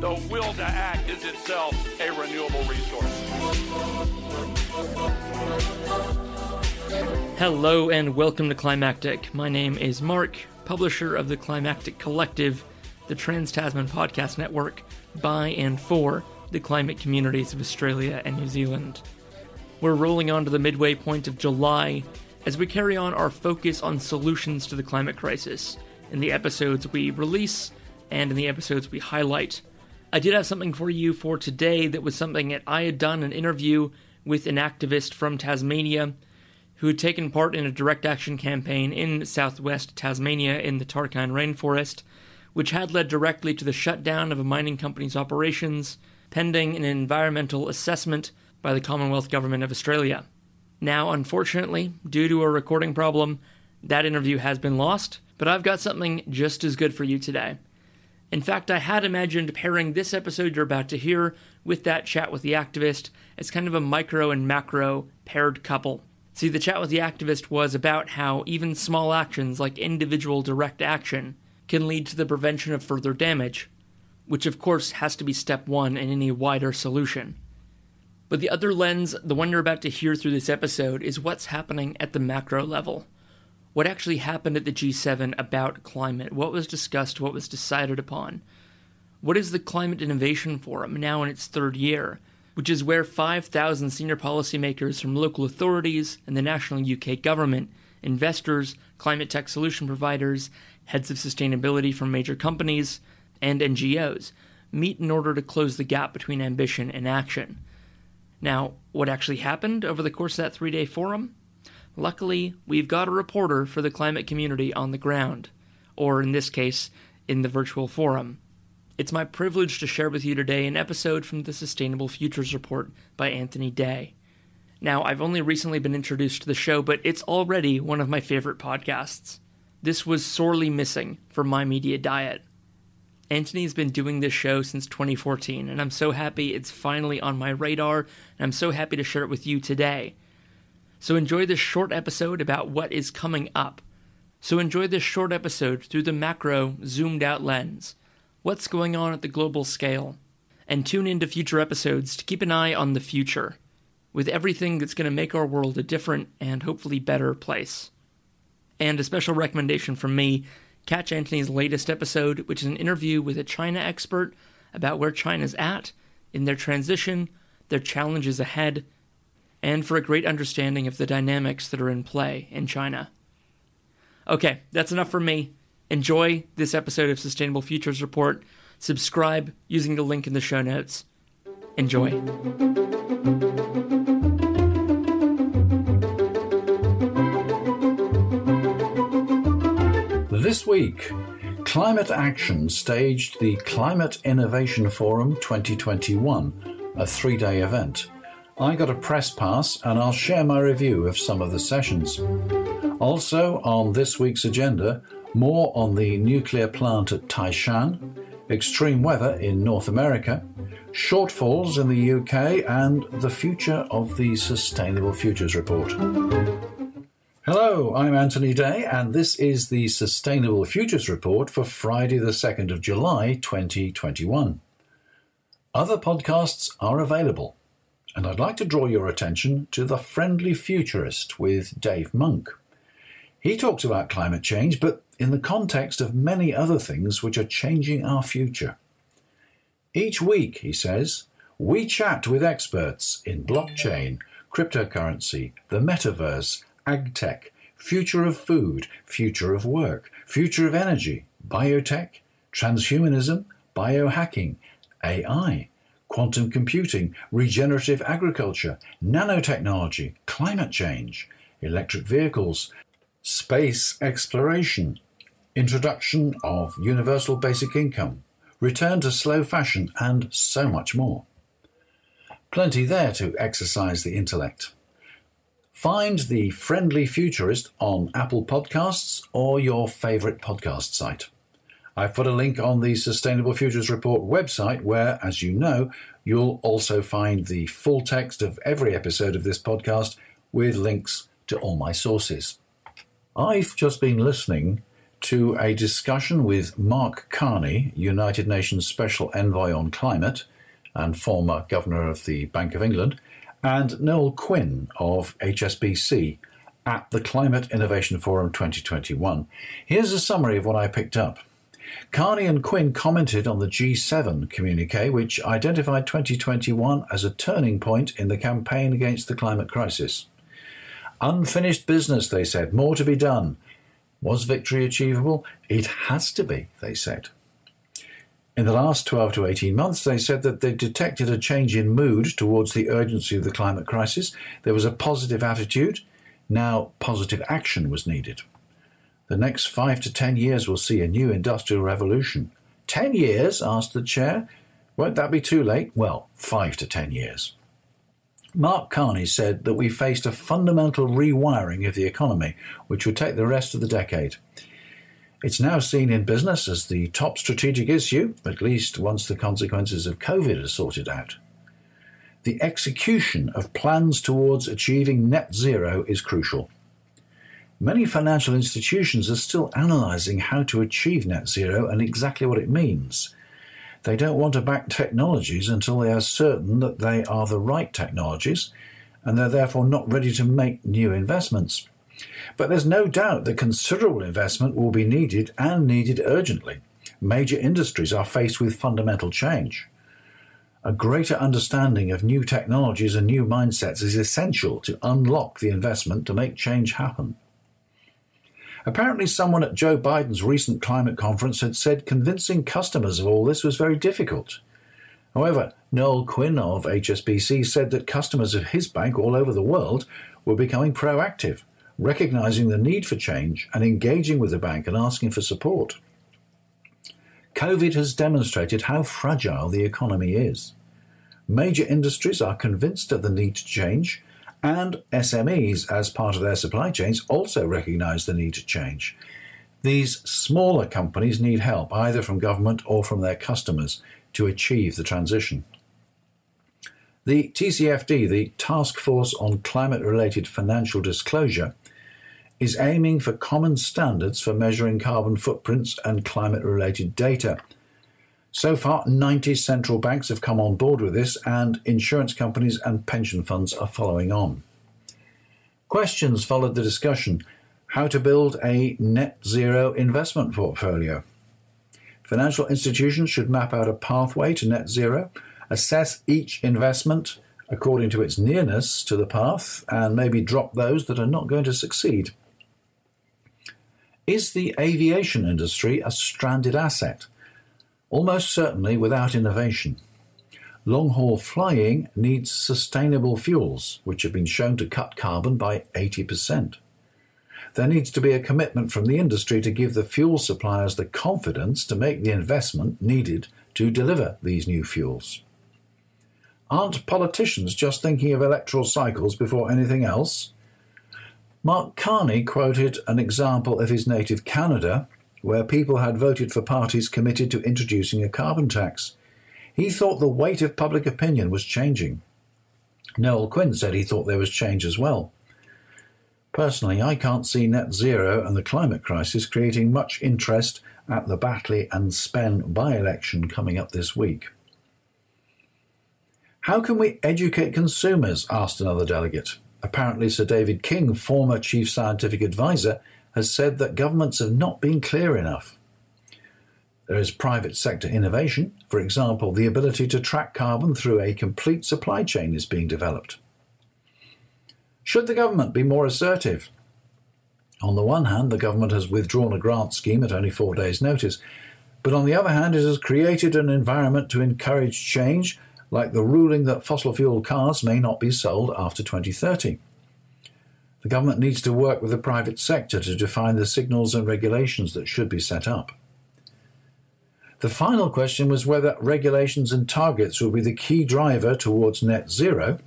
the will to act is itself a renewable resource. Hello and welcome to Climactic. My name is Mark, publisher of the Climactic Collective, the Trans Tasman podcast network by and for the climate communities of Australia and New Zealand. We're rolling on to the midway point of July as we carry on our focus on solutions to the climate crisis in the episodes we release and in the episodes we highlight. I did have something for you for today that was something that I had done an interview with an activist from Tasmania who had taken part in a direct action campaign in southwest Tasmania in the Tarkine rainforest, which had led directly to the shutdown of a mining company's operations, pending an environmental assessment by the Commonwealth Government of Australia. Now, unfortunately, due to a recording problem, that interview has been lost, but I've got something just as good for you today. In fact, I had imagined pairing this episode you're about to hear with that chat with the activist as kind of a micro and macro paired couple. See, the chat with the activist was about how even small actions like individual direct action can lead to the prevention of further damage, which of course has to be step one in any wider solution. But the other lens, the one you're about to hear through this episode, is what's happening at the macro level. What actually happened at the G7 about climate? What was discussed? What was decided upon? What is the Climate Innovation Forum now in its third year, which is where 5,000 senior policymakers from local authorities and the national UK government, investors, climate tech solution providers, heads of sustainability from major companies, and NGOs meet in order to close the gap between ambition and action. Now, what actually happened over the course of that three day forum? Luckily, we've got a reporter for the climate community on the ground, or in this case, in the virtual forum. It's my privilege to share with you today an episode from the Sustainable Futures Report by Anthony Day. Now, I've only recently been introduced to the show, but it's already one of my favorite podcasts. This was sorely missing from my media diet. Anthony's been doing this show since 2014, and I'm so happy it's finally on my radar, and I'm so happy to share it with you today. So enjoy this short episode about what is coming up. So enjoy this short episode through the macro, zoomed out lens. What's going on at the global scale? And tune into future episodes to keep an eye on the future, with everything that's going to make our world a different and hopefully better place. And a special recommendation from me Catch Anthony's latest episode, which is an interview with a China expert about where China's at in their transition, their challenges ahead, and for a great understanding of the dynamics that are in play in China. Okay, that's enough for me. Enjoy this episode of Sustainable Futures Report. Subscribe using the link in the show notes. Enjoy. This week, Climate Action staged the Climate Innovation Forum 2021, a three day event. I got a press pass and I'll share my review of some of the sessions. Also, on this week's agenda, more on the nuclear plant at Taishan, extreme weather in North America, shortfalls in the UK, and the future of the Sustainable Futures Report. Hello, I'm Anthony Day, and this is the Sustainable Futures Report for Friday, the 2nd of July, 2021. Other podcasts are available, and I'd like to draw your attention to The Friendly Futurist with Dave Monk. He talks about climate change, but in the context of many other things which are changing our future. Each week, he says, we chat with experts in blockchain, cryptocurrency, the metaverse, agtech, future of food, future of work, future of energy, biotech, transhumanism, biohacking, AI, quantum computing, regenerative agriculture, nanotechnology, climate change, electric vehicles, space exploration, introduction of universal basic income, return to slow fashion, and so much more. Plenty there to exercise the intellect. Find the Friendly Futurist on Apple Podcasts or your favourite podcast site. I've put a link on the Sustainable Futures Report website where, as you know, you'll also find the full text of every episode of this podcast with links to all my sources. I've just been listening to a discussion with Mark Carney, United Nations Special Envoy on Climate and former Governor of the Bank of England, and Noel Quinn of HSBC at the Climate Innovation Forum 2021. Here's a summary of what I picked up. Carney and Quinn commented on the G7 communique, which identified 2021 as a turning point in the campaign against the climate crisis. Unfinished business, they said, more to be done. Was victory achievable? It has to be, they said. In the last 12 to 18 months, they said that they detected a change in mood towards the urgency of the climate crisis. There was a positive attitude. Now, positive action was needed. The next five to ten years will see a new industrial revolution. Ten years? asked the chair. Won't that be too late? Well, five to ten years. Mark Carney said that we faced a fundamental rewiring of the economy, which would take the rest of the decade. It's now seen in business as the top strategic issue, at least once the consequences of COVID are sorted out. The execution of plans towards achieving net zero is crucial. Many financial institutions are still analysing how to achieve net zero and exactly what it means. They don't want to back technologies until they are certain that they are the right technologies, and they're therefore not ready to make new investments. But there's no doubt that considerable investment will be needed and needed urgently. Major industries are faced with fundamental change. A greater understanding of new technologies and new mindsets is essential to unlock the investment to make change happen. Apparently, someone at Joe Biden's recent climate conference had said convincing customers of all this was very difficult. However, Noel Quinn of HSBC said that customers of his bank all over the world were becoming proactive recognizing the need for change and engaging with the bank and asking for support. COVID has demonstrated how fragile the economy is. Major industries are convinced of the need to change, and SMEs, as part of their supply chains, also recognize the need to change. These smaller companies need help, either from government or from their customers, to achieve the transition. The TCFD, the Task Force on Climate Related Financial Disclosure, is aiming for common standards for measuring carbon footprints and climate related data. So far, 90 central banks have come on board with this, and insurance companies and pension funds are following on. Questions followed the discussion how to build a net zero investment portfolio. Financial institutions should map out a pathway to net zero, assess each investment according to its nearness to the path, and maybe drop those that are not going to succeed. Is the aviation industry a stranded asset? Almost certainly without innovation. Long haul flying needs sustainable fuels, which have been shown to cut carbon by 80%. There needs to be a commitment from the industry to give the fuel suppliers the confidence to make the investment needed to deliver these new fuels. Aren't politicians just thinking of electoral cycles before anything else? Mark Carney quoted an example of his native Canada, where people had voted for parties committed to introducing a carbon tax. He thought the weight of public opinion was changing. Noel Quinn said he thought there was change as well. Personally, I can't see net zero and the climate crisis creating much interest at the Batley and Spen by election coming up this week. How can we educate consumers? asked another delegate. Apparently, Sir David King, former chief scientific advisor, has said that governments have not been clear enough. There is private sector innovation. For example, the ability to track carbon through a complete supply chain is being developed. Should the government be more assertive? On the one hand, the government has withdrawn a grant scheme at only four days' notice, but on the other hand, it has created an environment to encourage change like the ruling that fossil fuel cars may not be sold after 2030. The government needs to work with the private sector to define the signals and regulations that should be set up. The final question was whether regulations and targets will be the key driver towards net zero,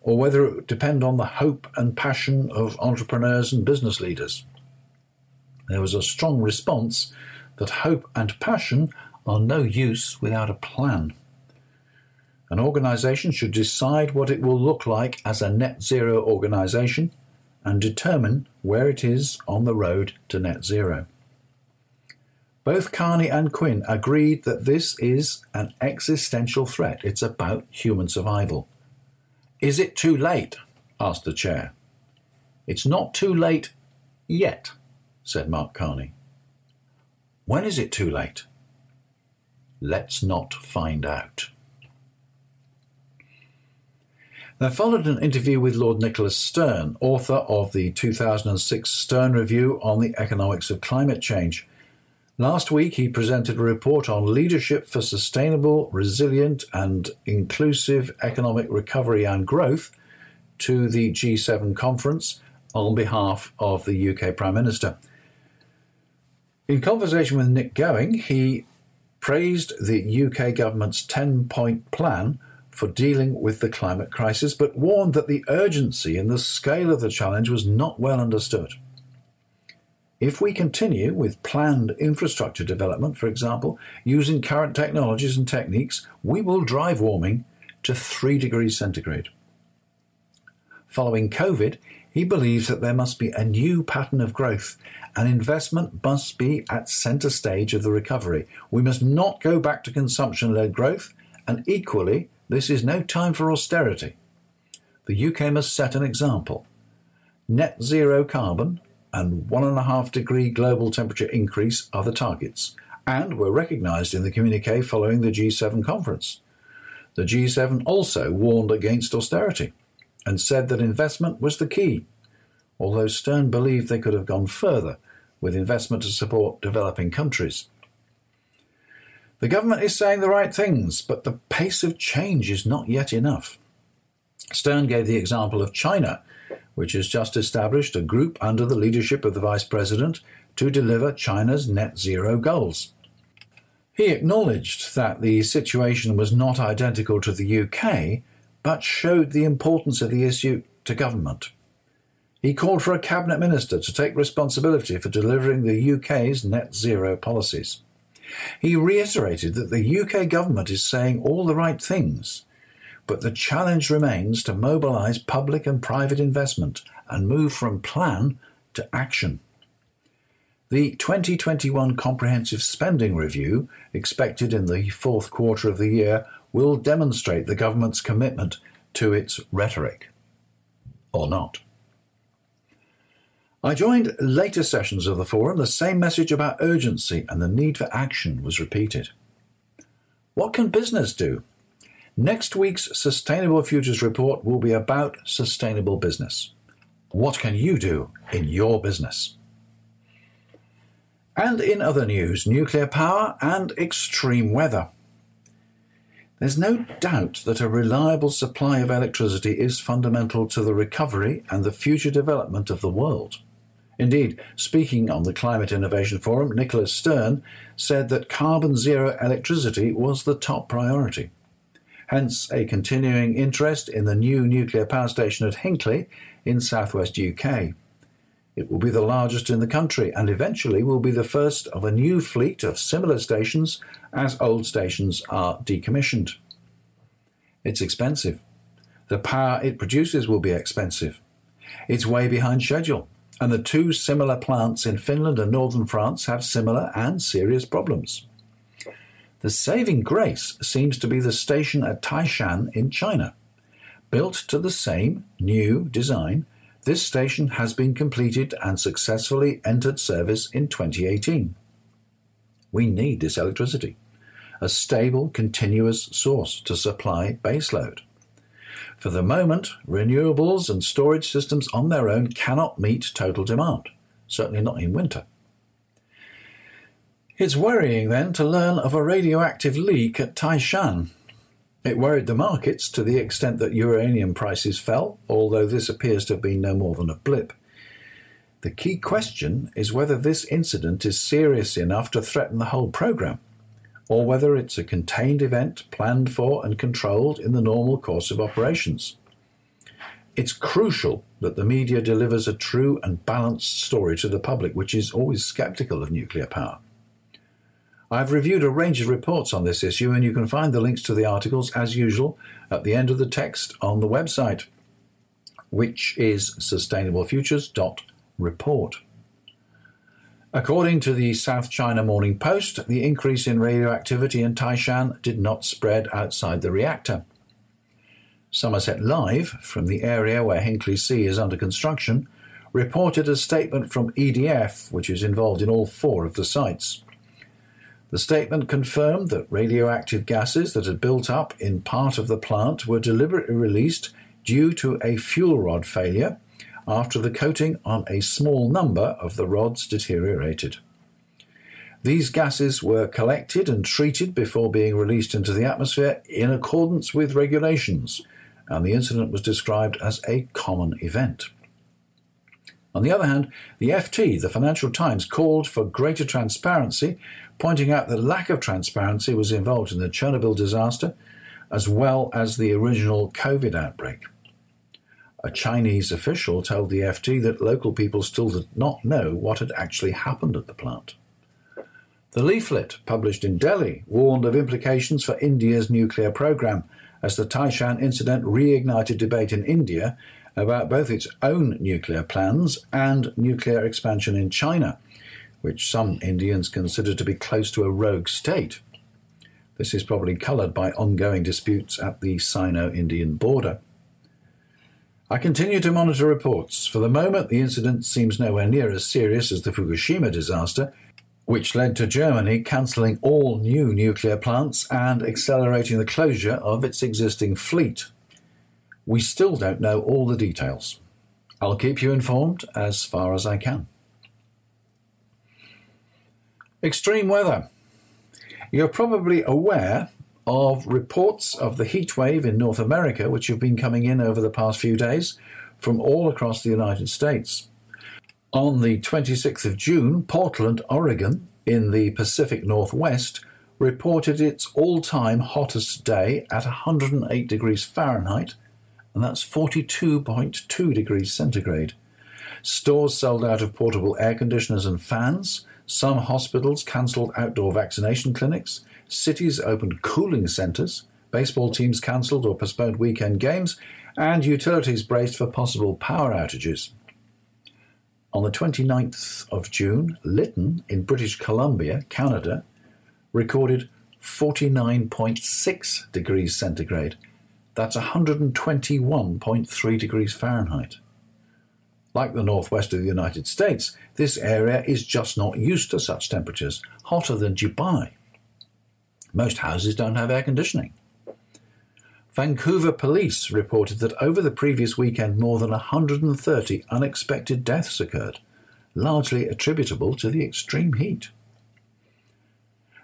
or whether it would depend on the hope and passion of entrepreneurs and business leaders. There was a strong response that hope and passion are no use without a plan. An organisation should decide what it will look like as a net zero organisation and determine where it is on the road to net zero. Both Carney and Quinn agreed that this is an existential threat. It's about human survival. Is it too late? asked the chair. It's not too late yet, said Mark Carney. When is it too late? Let's not find out. There followed an interview with Lord Nicholas Stern, author of the 2006 Stern Review on the Economics of Climate Change. Last week, he presented a report on leadership for sustainable, resilient, and inclusive economic recovery and growth to the G7 conference on behalf of the UK Prime Minister. In conversation with Nik Gowing, he praised the UK government's 10 point plan for dealing with the climate crisis, but warned that the urgency and the scale of the challenge was not well understood. If we continue with planned infrastructure development, for example, using current technologies and techniques, we will drive warming to 3 degrees centigrade. Following COVID, he believes that there must be a new pattern of growth and investment must be at centre stage of the recovery. We must not go back to consumption led growth, and equally, this is no time for austerity. The UK must set an example. Net zero carbon and one and a half degree global temperature increase are the targets, and were recognised in the communique following the G7 conference. The G7 also warned against austerity and said that investment was the key, although Stern believed they could have gone further with investment to support developing countries. The government is saying the right things, but the pace of change is not yet enough. Stern gave the example of China, which has just established a group under the leadership of the Vice President to deliver China's net zero goals. He acknowledged that the situation was not identical to the UK, but showed the importance of the issue to government. He called for a cabinet minister to take responsibility for delivering the UK's net zero policies. He reiterated that the UK government is saying all the right things, but the challenge remains to mobilise public and private investment and move from plan to action. The 2021 Comprehensive Spending Review, expected in the fourth quarter of the year, will demonstrate the government's commitment to its rhetoric. Or not. I joined later sessions of the forum. The same message about urgency and the need for action was repeated. What can business do? Next week's Sustainable Futures report will be about sustainable business. What can you do in your business? And in other news, nuclear power and extreme weather. There's no doubt that a reliable supply of electricity is fundamental to the recovery and the future development of the world. Indeed, speaking on the Climate Innovation Forum, Nicholas Stern said that carbon zero electricity was the top priority. Hence, a continuing interest in the new nuclear power station at Hinkley in southwest UK. It will be the largest in the country and eventually will be the first of a new fleet of similar stations as old stations are decommissioned. It's expensive. The power it produces will be expensive. It's way behind schedule and the two similar plants in Finland and northern France have similar and serious problems. The saving grace seems to be the station at Taishan in China. Built to the same new design, this station has been completed and successfully entered service in 2018. We need this electricity, a stable, continuous source to supply baseload. For the moment, renewables and storage systems on their own cannot meet total demand, certainly not in winter. It's worrying then to learn of a radioactive leak at Taishan. It worried the markets to the extent that uranium prices fell, although this appears to have been no more than a blip. The key question is whether this incident is serious enough to threaten the whole program, or whether it's a contained event planned for and controlled in the normal course of operations. It's crucial that the media delivers a true and balanced story to the public, which is always skeptical of nuclear power. I've reviewed a range of reports on this issue, and you can find the links to the articles, as usual, at the end of the text on the website, which is sustainablefutures.report. According to the South China Morning Post, the increase in radioactivity in Taishan did not spread outside the reactor. Somerset Live, from the area where Hinkley C is under construction, reported a statement from EDF, which is involved in all four of the sites. The statement confirmed that radioactive gases that had built up in part of the plant were deliberately released due to a fuel rod failure after the coating on a small number of the rods deteriorated. These gases were collected and treated before being released into the atmosphere in accordance with regulations, and the incident was described as a common event. On the other hand, the FT, the Financial Times, called for greater transparency, pointing out that lack of transparency was involved in the Chernobyl disaster as well as the original COVID outbreak. A Chinese official told the FT that local people still did not know what had actually happened at the plant. The leaflet, published in Delhi, warned of implications for India's nuclear program as the Taishan incident reignited debate in India about both its own nuclear plans and nuclear expansion in China, which some Indians consider to be close to a rogue state. This is probably coloured by ongoing disputes at the Sino Indian border. I continue to monitor reports. For the moment, the incident seems nowhere near as serious as the Fukushima disaster, which led to Germany cancelling all new nuclear plants and accelerating the closure of its existing fleet. We still don't know all the details. I'll keep you informed as far as I can. Extreme weather. You're probably aware of reports of the heat wave in North America, which have been coming in over the past few days from all across the United States. On the 26th of June, Portland, Oregon, in the Pacific Northwest, reported its all time hottest day at 108 degrees Fahrenheit, and that's 42.2 degrees centigrade. Stores sold out of portable air conditioners and fans. Some hospitals cancelled outdoor vaccination clinics. Cities opened cooling centres, baseball teams cancelled or postponed weekend games, and utilities braced for possible power outages. On the 29th of June, Lytton in British Columbia, Canada, recorded 49.6 degrees centigrade. That's 121.3 degrees Fahrenheit. Like the northwest of the United States, this area is just not used to such temperatures, hotter than Dubai. Most houses don't have air conditioning. Vancouver police reported that over the previous weekend, more than 130 unexpected deaths occurred, largely attributable to the extreme heat.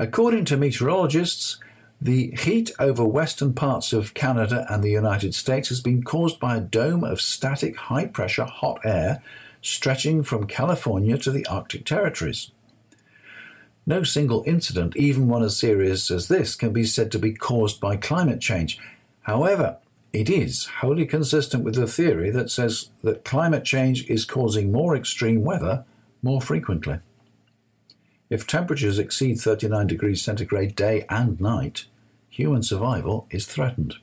According to meteorologists, the heat over western parts of Canada and the United States has been caused by a dome of static high pressure hot air stretching from California to the Arctic territories. No single incident, even one as serious as this, can be said to be caused by climate change. However, it is wholly consistent with the theory that says that climate change is causing more extreme weather more frequently. If temperatures exceed 39 degrees centigrade day and night, human survival is threatened.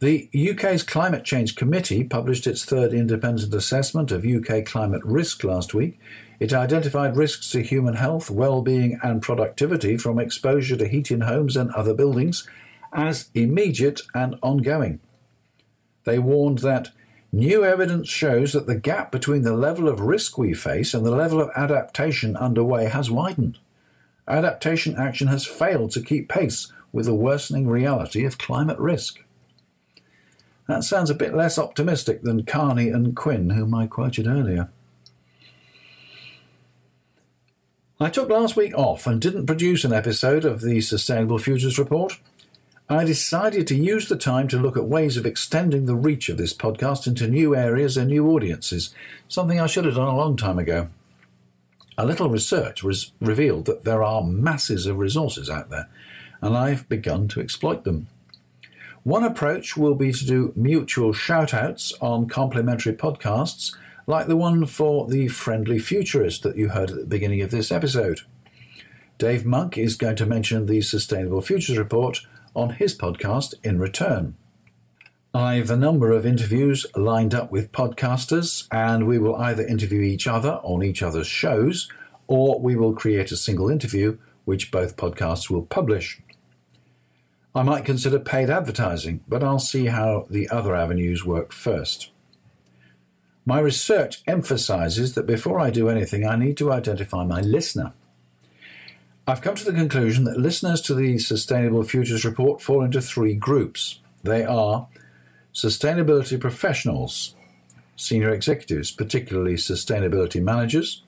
The UK's Climate Change Committee published its third independent assessment of UK climate risk last week. It identified risks to human health, well-being and productivity from exposure to heat in homes and other buildings as immediate and ongoing. They warned that new evidence shows that the gap between the level of risk we face and the level of adaptation underway has widened. Adaptation action has failed to keep pace with the worsening reality of climate risk. That sounds a bit less optimistic than Carney and Quinn, whom I quoted earlier. I took last week off and didn't produce an episode of the Sustainable Futures Report. I decided to use the time to look at ways of extending the reach of this podcast into new areas and new audiences, something I should have done a long time ago. A little research revealed that there are masses of resources out there, and I've begun to exploit them. One approach will be to do mutual shout-outs on complementary podcasts, like the one for the Friendly Futurist that you heard at the beginning of this episode. Dave Monk is going to mention the Sustainable Futures Report on his podcast in return. I've a number of interviews lined up with podcasters, and we will either interview each other on each other's shows, or we will create a single interview which both podcasts will publish. I might consider paid advertising, but I'll see how the other avenues work first. My research emphasizes that before I do anything, I need to identify my listener. I've come to the conclusion that listeners to the Sustainable Futures Report fall into three groups. They are sustainability professionals, senior executives, particularly sustainability managers,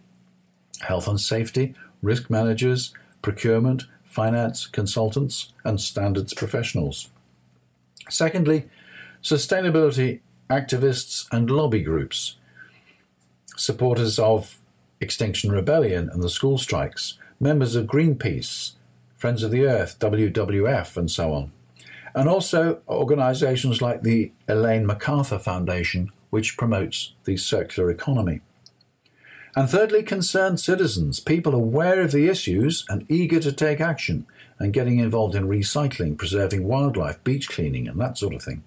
health and safety, risk managers, procurement, finance, consultants, and standards professionals. Secondly, sustainability activists and lobby groups, supporters of Extinction Rebellion and the school strikes, members of Greenpeace, Friends of the Earth, WWF, and so on and also organizations like the Ellen MacArthur Foundation, which promotes the circular economy. And thirdly, concerned citizens, people aware of the issues and eager to take action and getting involved in recycling, preserving wildlife, beach cleaning, and that sort of thing.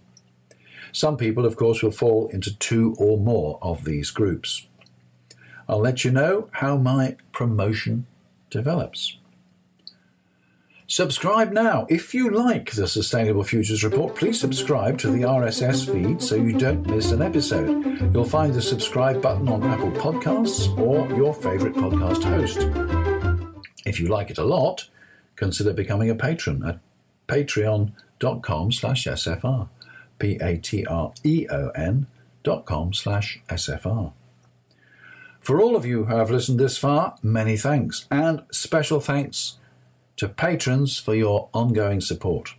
Some people, of course, will fall into two or more of these groups. I'll let you know how my promotion develops. Subscribe now. If you like the Sustainable Futures Report, please subscribe to the RSS feed so you don't miss an episode. You'll find the subscribe button on Apple Podcasts or your favourite podcast host. If you like it a lot, consider becoming a patron at patreon.com slash SFR. P-A-T-R-E-O-N dot com slash SFR. For all of you who have listened this far, many thanks, and special thanks to patrons for your ongoing support.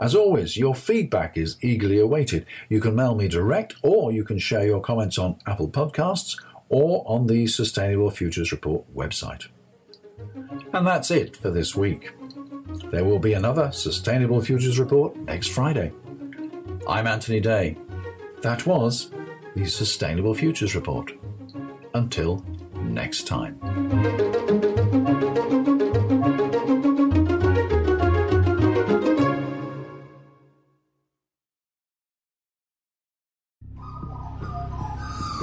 As always, your feedback is eagerly awaited. You can mail me direct, or you can share your comments on Apple Podcasts or on the Sustainable Futures Report website. And that's it for this week. There will be another Sustainable Futures Report next Friday. I'm Anthony Day. That was the Sustainable Futures Report. Until next time.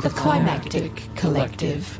The Climactic Collective.